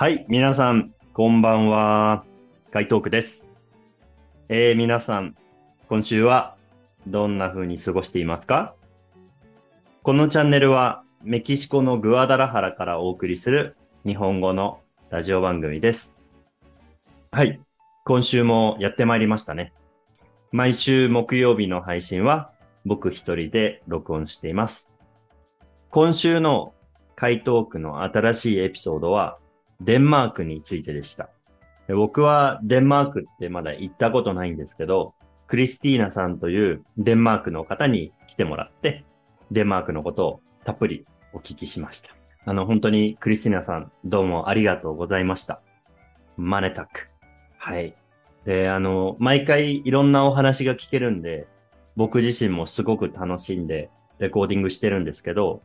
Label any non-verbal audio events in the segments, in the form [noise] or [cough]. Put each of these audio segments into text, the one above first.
はい、皆さん、こんばんは。ガイトークです。えー、皆さん、今週はどんな風に過ごしていますか？このチャンネルはメキシコのグアダラハラからお送りする日本語のラジオ番組です。はい、今週もやってまいりましたね。毎週木曜日の配信は僕一人で録音しています。今週の回答区の新しいエピソードはデンマークについてでした。僕はデンマークってまだ行ったことないんですけど、クリスティーナさんというデンマークの方に来てもらって、デンマークのことをたっぷりお聞きしました。あの、本当にクリスティーナさん、どうもありがとうございました。マネタック。はい。で、あの、毎回いろんなお話が聞けるんで、僕自身もすごく楽しんでレコーディングしてるんですけど、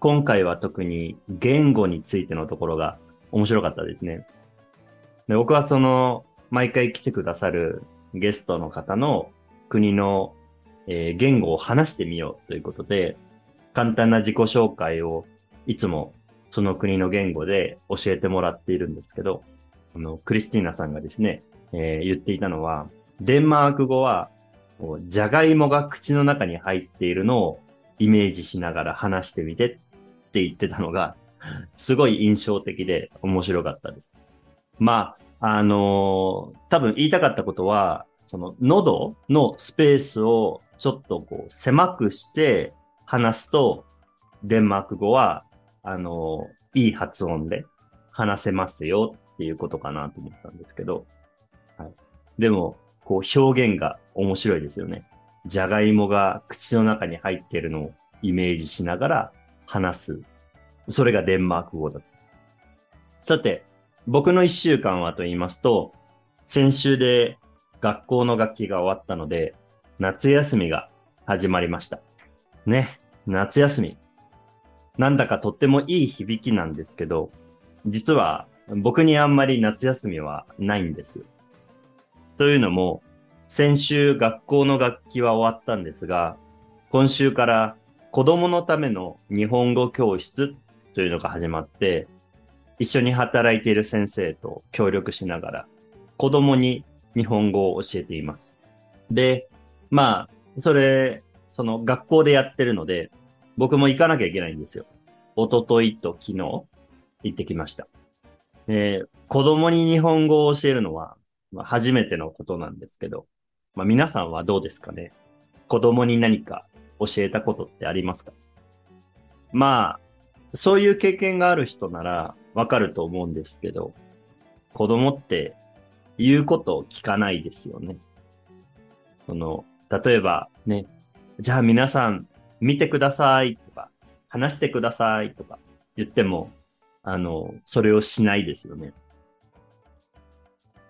今回は特に言語についてのところが面白かったですね。で僕はその、毎回来てくださるゲストの方の国の、えー言語を話してみようということで、簡単な自己紹介をいつもその国の言語で教えてもらっているんですけど、あの、クリスティーナさんがですね、えー言っていたのは、デンマーク語は、こうじゃがいもが口の中に入っているのをイメージしながら話してみてって言ってたのが、すごい印象的で面白かったです。まあ、あのー多分言いたかったことは、その喉のスペースをちょっとこう狭くして話すと、デンマーク語は、あのーいい発音で話せますよっていうことかなと思ったんですけど、はい。でも、こう表現が面白いですよね。じゃがいもが口の中に入ってるのをイメージしながら話す。それがデンマーク語だ。さて、僕の一週間はと言いますと、先週で学校の学期が終わったので、夏休みが始まりました。ね、夏休み。なんだかとってもいい響きなんですけど、実は僕にあんまり夏休みはないんです。というのも、先週学校の学期は終わったんですが、今週から子供のための日本語教室というのが始まって、一緒に働いている先生と協力しながら、子供に日本語を教えています。で、まあ、それ、その学校でやってるので、僕も行かなきゃいけないんですよ。一昨日と昨日行ってきました。で子供に日本語を教えるのは、まあ、初めてのことなんですけど、まあ、皆さんはどうですかね？子供に何か教えたことってありますか？まあ、そういう経験がある人ならわかると思うんですけど、子供って言うことを聞かないですよね。その、例えばね、じゃあ皆さん見てくださいとか、話してくださいとか言っても、あの、それをしないですよね。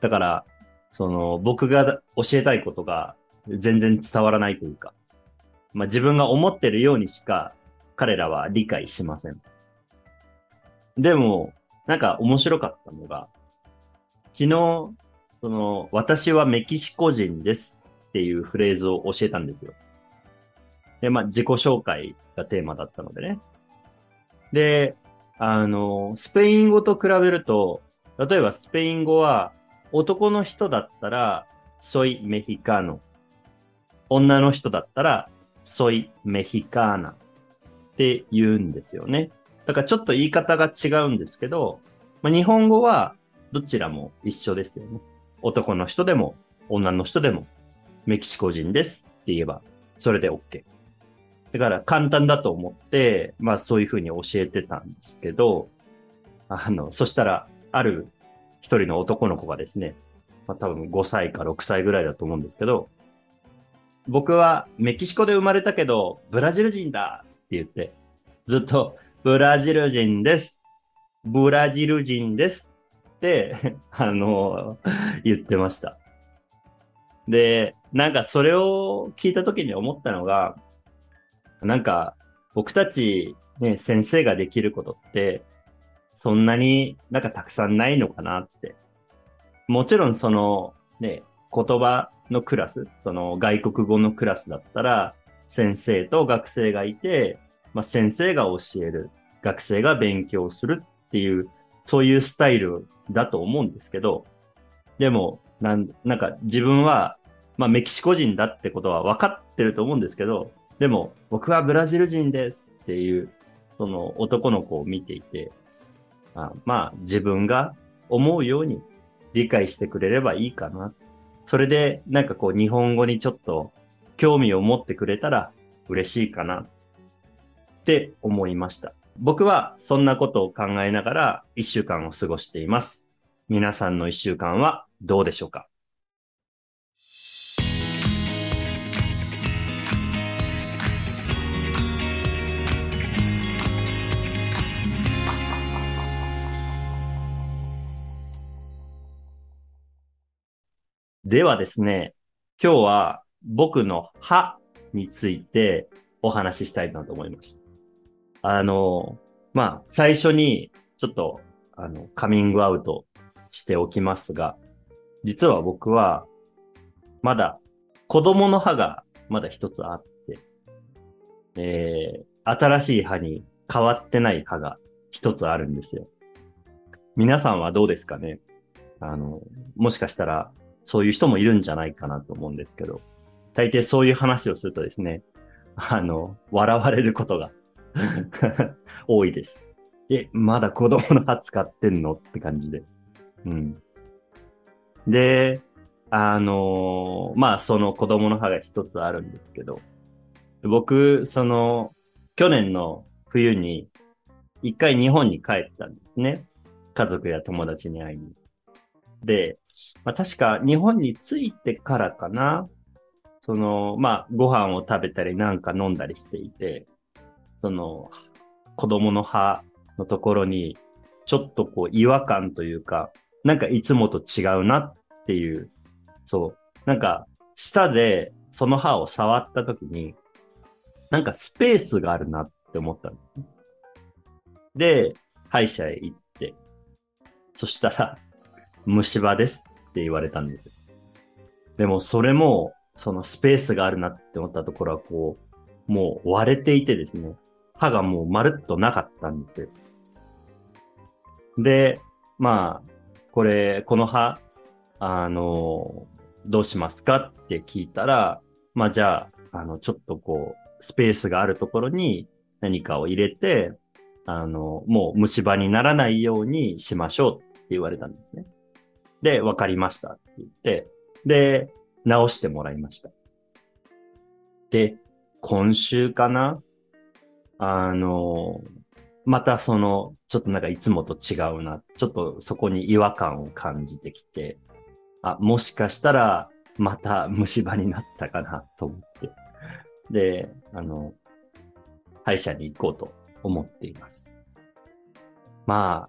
だから、その、僕が教えたいことが全然伝わらないというか、まあ自分が思ってるようにしか彼らは理解しません。でも、なんか面白かったのが、昨日、その、私はメキシコ人ですっていうフレーズを教えたんですよ。で、まあ自己紹介がテーマだったのでね。で、あの、スペイン語と比べると、例えばスペイン語は男の人だったら、ソイメヒカーノ。女の人だったら、ソイメヒカーナって言うんですよね。だからちょっと言い方が違うんですけど、まあ、日本語はどちらも一緒ですよね。男の人でも女の人でもメキシコ人ですって言えばそれで OK。だから簡単だと思って、まあそういうふうに教えてたんですけど、あの、そしたらある一人の男の子がですね、まあ多分5歳か6歳ぐらいだと思うんですけど、僕はメキシコで生まれたけど、ブラジル人だって言って、ずっとブラジル人です。ブラジル人です。って、[laughs] あの、言ってました。で、なんかそれを聞いた時に思ったのが、なんか僕たちね、先生ができることって、そんなになんかたくさんないのかなって。もちろんそのね、言葉のクラス、その外国語のクラスだったら、先生と学生がいて、まあ、先生が教える、学生が勉強するっていうそういうスタイルだと思うんですけど、でも、なん、なんか自分は、まあメキシコ人だってことは分かってると思うんですけど、でも僕はブラジル人ですっていう、その男の子を見ていて、あまあ自分が思うように理解してくれればいいかな。それでなんかこう日本語にちょっと興味を持ってくれたら嬉しいかなって思いました。僕はそんなことを考えながら一週間を過ごしています。皆さんの一週間はどうでしょうか？ではですね、今日は僕の歯についてお話ししたいなと思います。あの、まあ、最初にちょっと、あの、カミングアウトしておきますが、実は僕は、まだ子供の歯がまだ一つあって、えー、新しい歯に変わってない歯が一つあるんですよ。皆さんはどうですかね？あの、もしかしたらそういう人もいるんじゃないかなと思うんですけど、大抵そういう話をするとですね、あの、笑われることが [laughs] 多いです。え、まだ子供の歯使ってんの？って感じで。うん。で、あのー、まあ、その子供の歯が一つあるんですけど、僕、その、去年の冬に、一回日本に帰ったんですね。家族や友達に会いに。で、まあ、確か日本に着いてからかな。その、まあ、ご飯を食べたりなんか飲んだりしていて、その、子供の歯のところに、ちょっとこう違和感というか、なんかいつもと違うなっていう、そう。なんか、舌でその歯を触った時に、なんかスペースがあるなって思ったんです。で、歯医者へ行って、そしたら、虫歯ですって言われたんです。でもそれも、そのスペースがあるなって思ったところはこう、もう割れていてですね、歯がもうまるっとなかったんですよ。で、まあ、これ、この歯、あの、どうしますかって聞いたら、まあじゃあ、あの、ちょっとこう、スペースがあるところに何かを入れて、あの、もう虫歯にならないようにしましょうって言われたんですね。で、わかりましたって言って、で、直してもらいました。で、今週かなあの、またその、ちょっとなんかいつもと違うな。ちょっとそこに違和感を感じてきて、あ、もしかしたら、また虫歯になったかなと思って。で、あの、歯医者に行こうと思っています。ま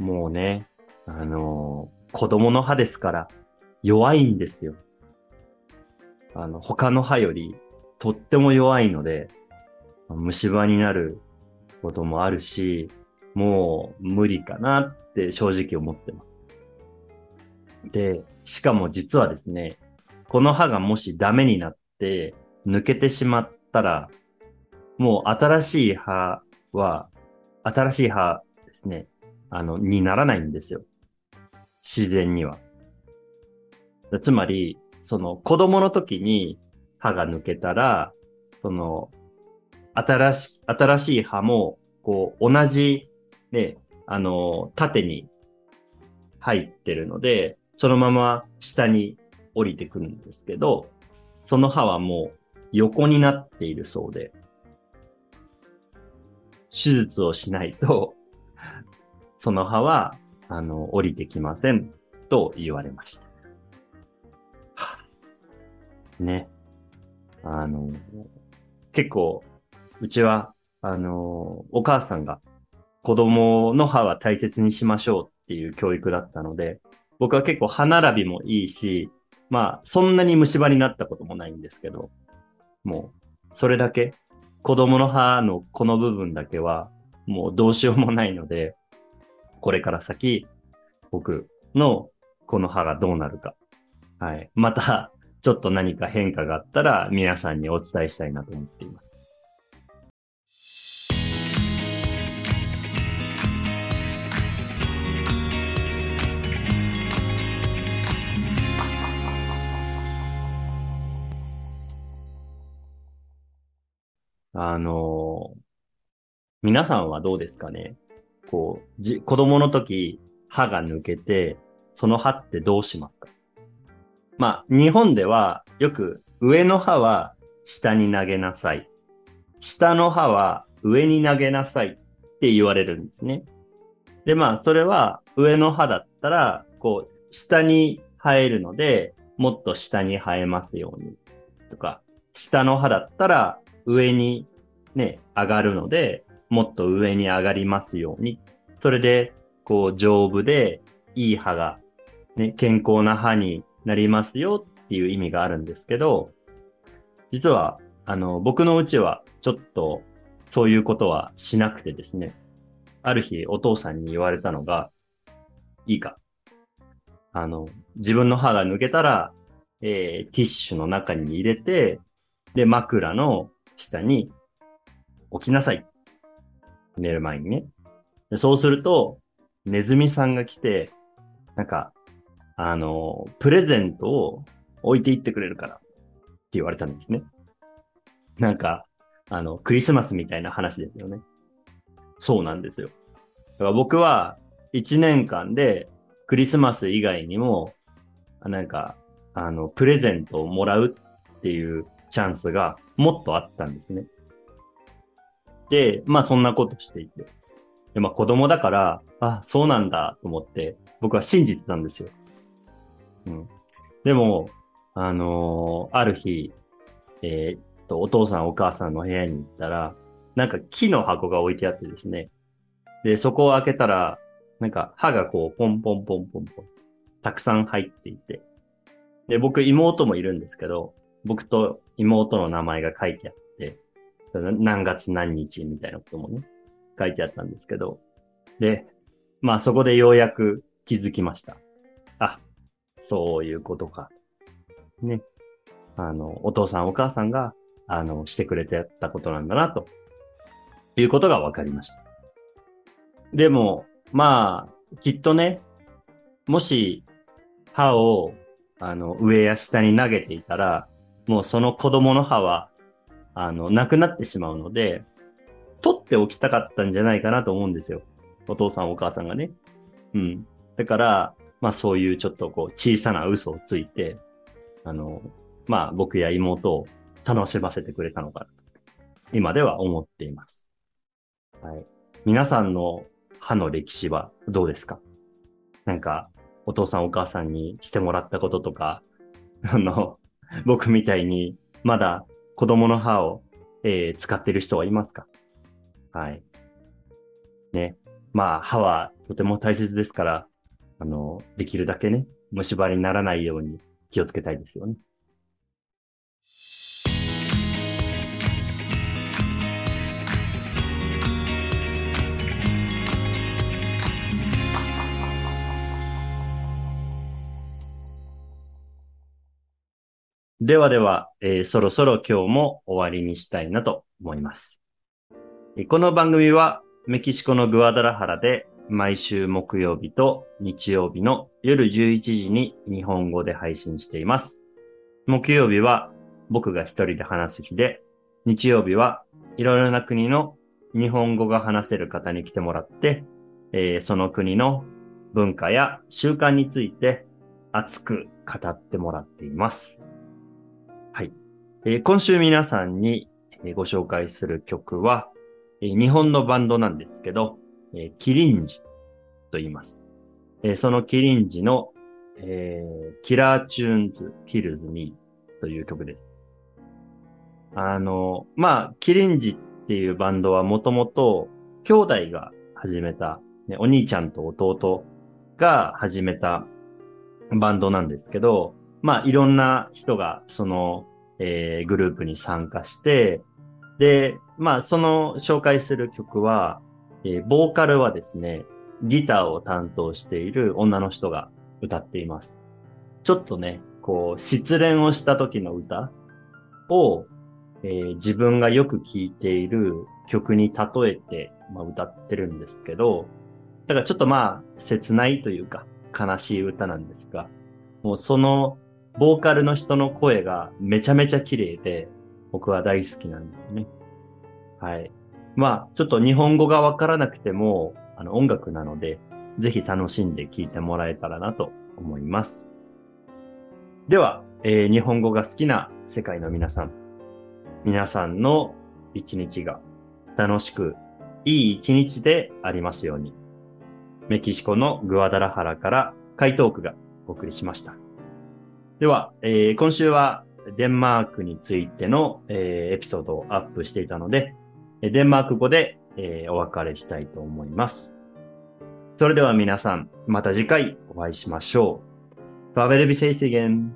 あ、もうね、あの、子供の歯ですから弱いんですよ。あの、他の歯よりとっても弱いので、虫歯になることもあるし、もう無理かなって正直思ってます。で、しかも実はですね、この歯がもしダメになって抜けてしまったら、もう新しい歯は、新しい歯ですね、あの、にならないんですよ。自然には。つまり、その子供の時に歯が抜けたら、その、新し、新しい歯も、こう、同じ、ね、あの、縦に入ってるので、そのまま下に降りてくるんですけど、その歯はもう横になっているそうで、手術をしないと、[laughs] その歯はあの、降りてきませんと言われました。ね。あの、結構、うちは、あの、お母さんが子供の歯は大切にしましょうっていう教育だったので、僕は結構歯並びもいいし、まあ、そんなに虫歯になったこともないんですけど、もう、それだけ、子供の歯のこの部分だけは、もうどうしようもないので、これから先、僕のこの歯がどうなるか。はい。また、ちょっと何か変化があったら、皆さんにお伝えしたいなと思っています。あの、皆さんはどうですかね？こう、じ、子供の時、歯が抜けて、その歯ってどうしますか？まあ、日本ではよく上の歯は下に投げなさい。下の歯は上に投げなさいって言われるんですね。で、まあ、それは上の歯だったら、こう、下に生えるので、もっと下に生えますように。とか、下の歯だったら上にね、上がるので、もっと上に上がりますように。それで、こう、丈夫で、いい歯が、ね、健康な歯になりますよっていう意味があるんですけど、実は、あの、僕のうちは、ちょっと、そういうことはしなくてですね。ある日、お父さんに言われたのが、いいか。あの、自分の歯が抜けたら、えー、ティッシュの中に入れて、で、枕の下に置きなさい。寝る前にね。でそうすると、ネズミさんが来て、なんか、あの、プレゼントを置いていってくれるからって言われたんですね。なんか、あの、クリスマスみたいな話ですよね。そうなんですよ。だから僕は1年間でクリスマス以外にも、なんか、あの、プレゼントをもらうっていうチャンスがもっとあったんですね。で、まあそんなことしていて。で、まあ子供だから、あ、そうなんだと思って、僕は信じてたんですよ。うん。でも、あのーある日、えーと、お父さんお母さんの部屋に行ったら、なんか木の箱が置いてあってですね。で、そこを開けたら、なんか歯がこう、ポンポンポンポンポン、たくさん入っていて。で、僕妹もいるんですけど、僕と妹の名前が書いてあって、何月何日みたいなこともね、書いてあったんですけど。で、まあそこでようやく気づきました。あ、そういうことか。ね。あの、お父さんお母さんが、あの、してくれてたことなんだな、ということが分かりました。でも、まあ、きっとね、もし、歯を、あの、上や下に投げていたら、もうその子供の歯は、あの、なくなってしまうので、取っておきたかったんじゃないかなと思うんですよ。お父さんお母さんがね。うん。だから、まあそういうちょっとこう小さな嘘をついて、あの、まあ僕や妹を楽しませてくれたのかなと、今では思っています。はい。皆さんの歯の歴史はどうですか？なんか、お父さんお母さんにしてもらったこととか、[laughs] あの、僕みたいにまだ子供の歯を、えー使ってる人はいますか？はい。ね。まあ、歯はとても大切ですから、あの、できるだけね、虫歯にならないように気をつけたいですよね。ではでは、えーそろそろ今日も終わりにしたいなと思います。この番組はメキシコのグアダラハラで毎週木曜日と日曜日の夜11時に日本語で配信しています。木曜日は僕が一人で話す日で、日曜日はいろいろな国の日本語が話せる方に来てもらって、えーその国の文化や習慣について熱く語ってもらっています。えー今週皆さんにご紹介する曲は、えー日本のバンドなんですけど、えーキリンジと言います。えーそのキリンジの、えー、 Killer Tunes Kills Me という曲です。あの、まあ、キリンジっていうバンドはもともと兄弟が始めた、ね、お兄ちゃんと弟が始めたバンドなんですけど、まあ、いろんな人がその、えーグループに参加して、で、まあ、その紹介する曲は、えーボーカルはですね、ギターを担当している女の人が歌っています。ちょっとね、こう、失恋をした時の歌を、えー自分がよく聴いている曲に例えて、まあ、歌ってるんですけど、だからちょっとまあ、切ないというか、悲しい歌なんですが、もうその、ボーカルの人の声がめちゃめちゃ綺麗で、僕は大好きなんですね。はい。まあ、ちょっと日本語がわからなくても、あの、音楽なので、ぜひ楽しんで聴いてもらえたらなと思います。では、えー、日本語が好きな世界の皆さん、皆さんの一日が楽しく、いい一日でありますように。メキシコのグアダラハラからカイトークがお送りしました。では、えー、今週はデンマークについての、えー、エピソードをアップしていたので、デンマーク語で、えー、お別れしたいと思います。それでは皆さん、また次回お会いしましょう。バベルビセイセゲン。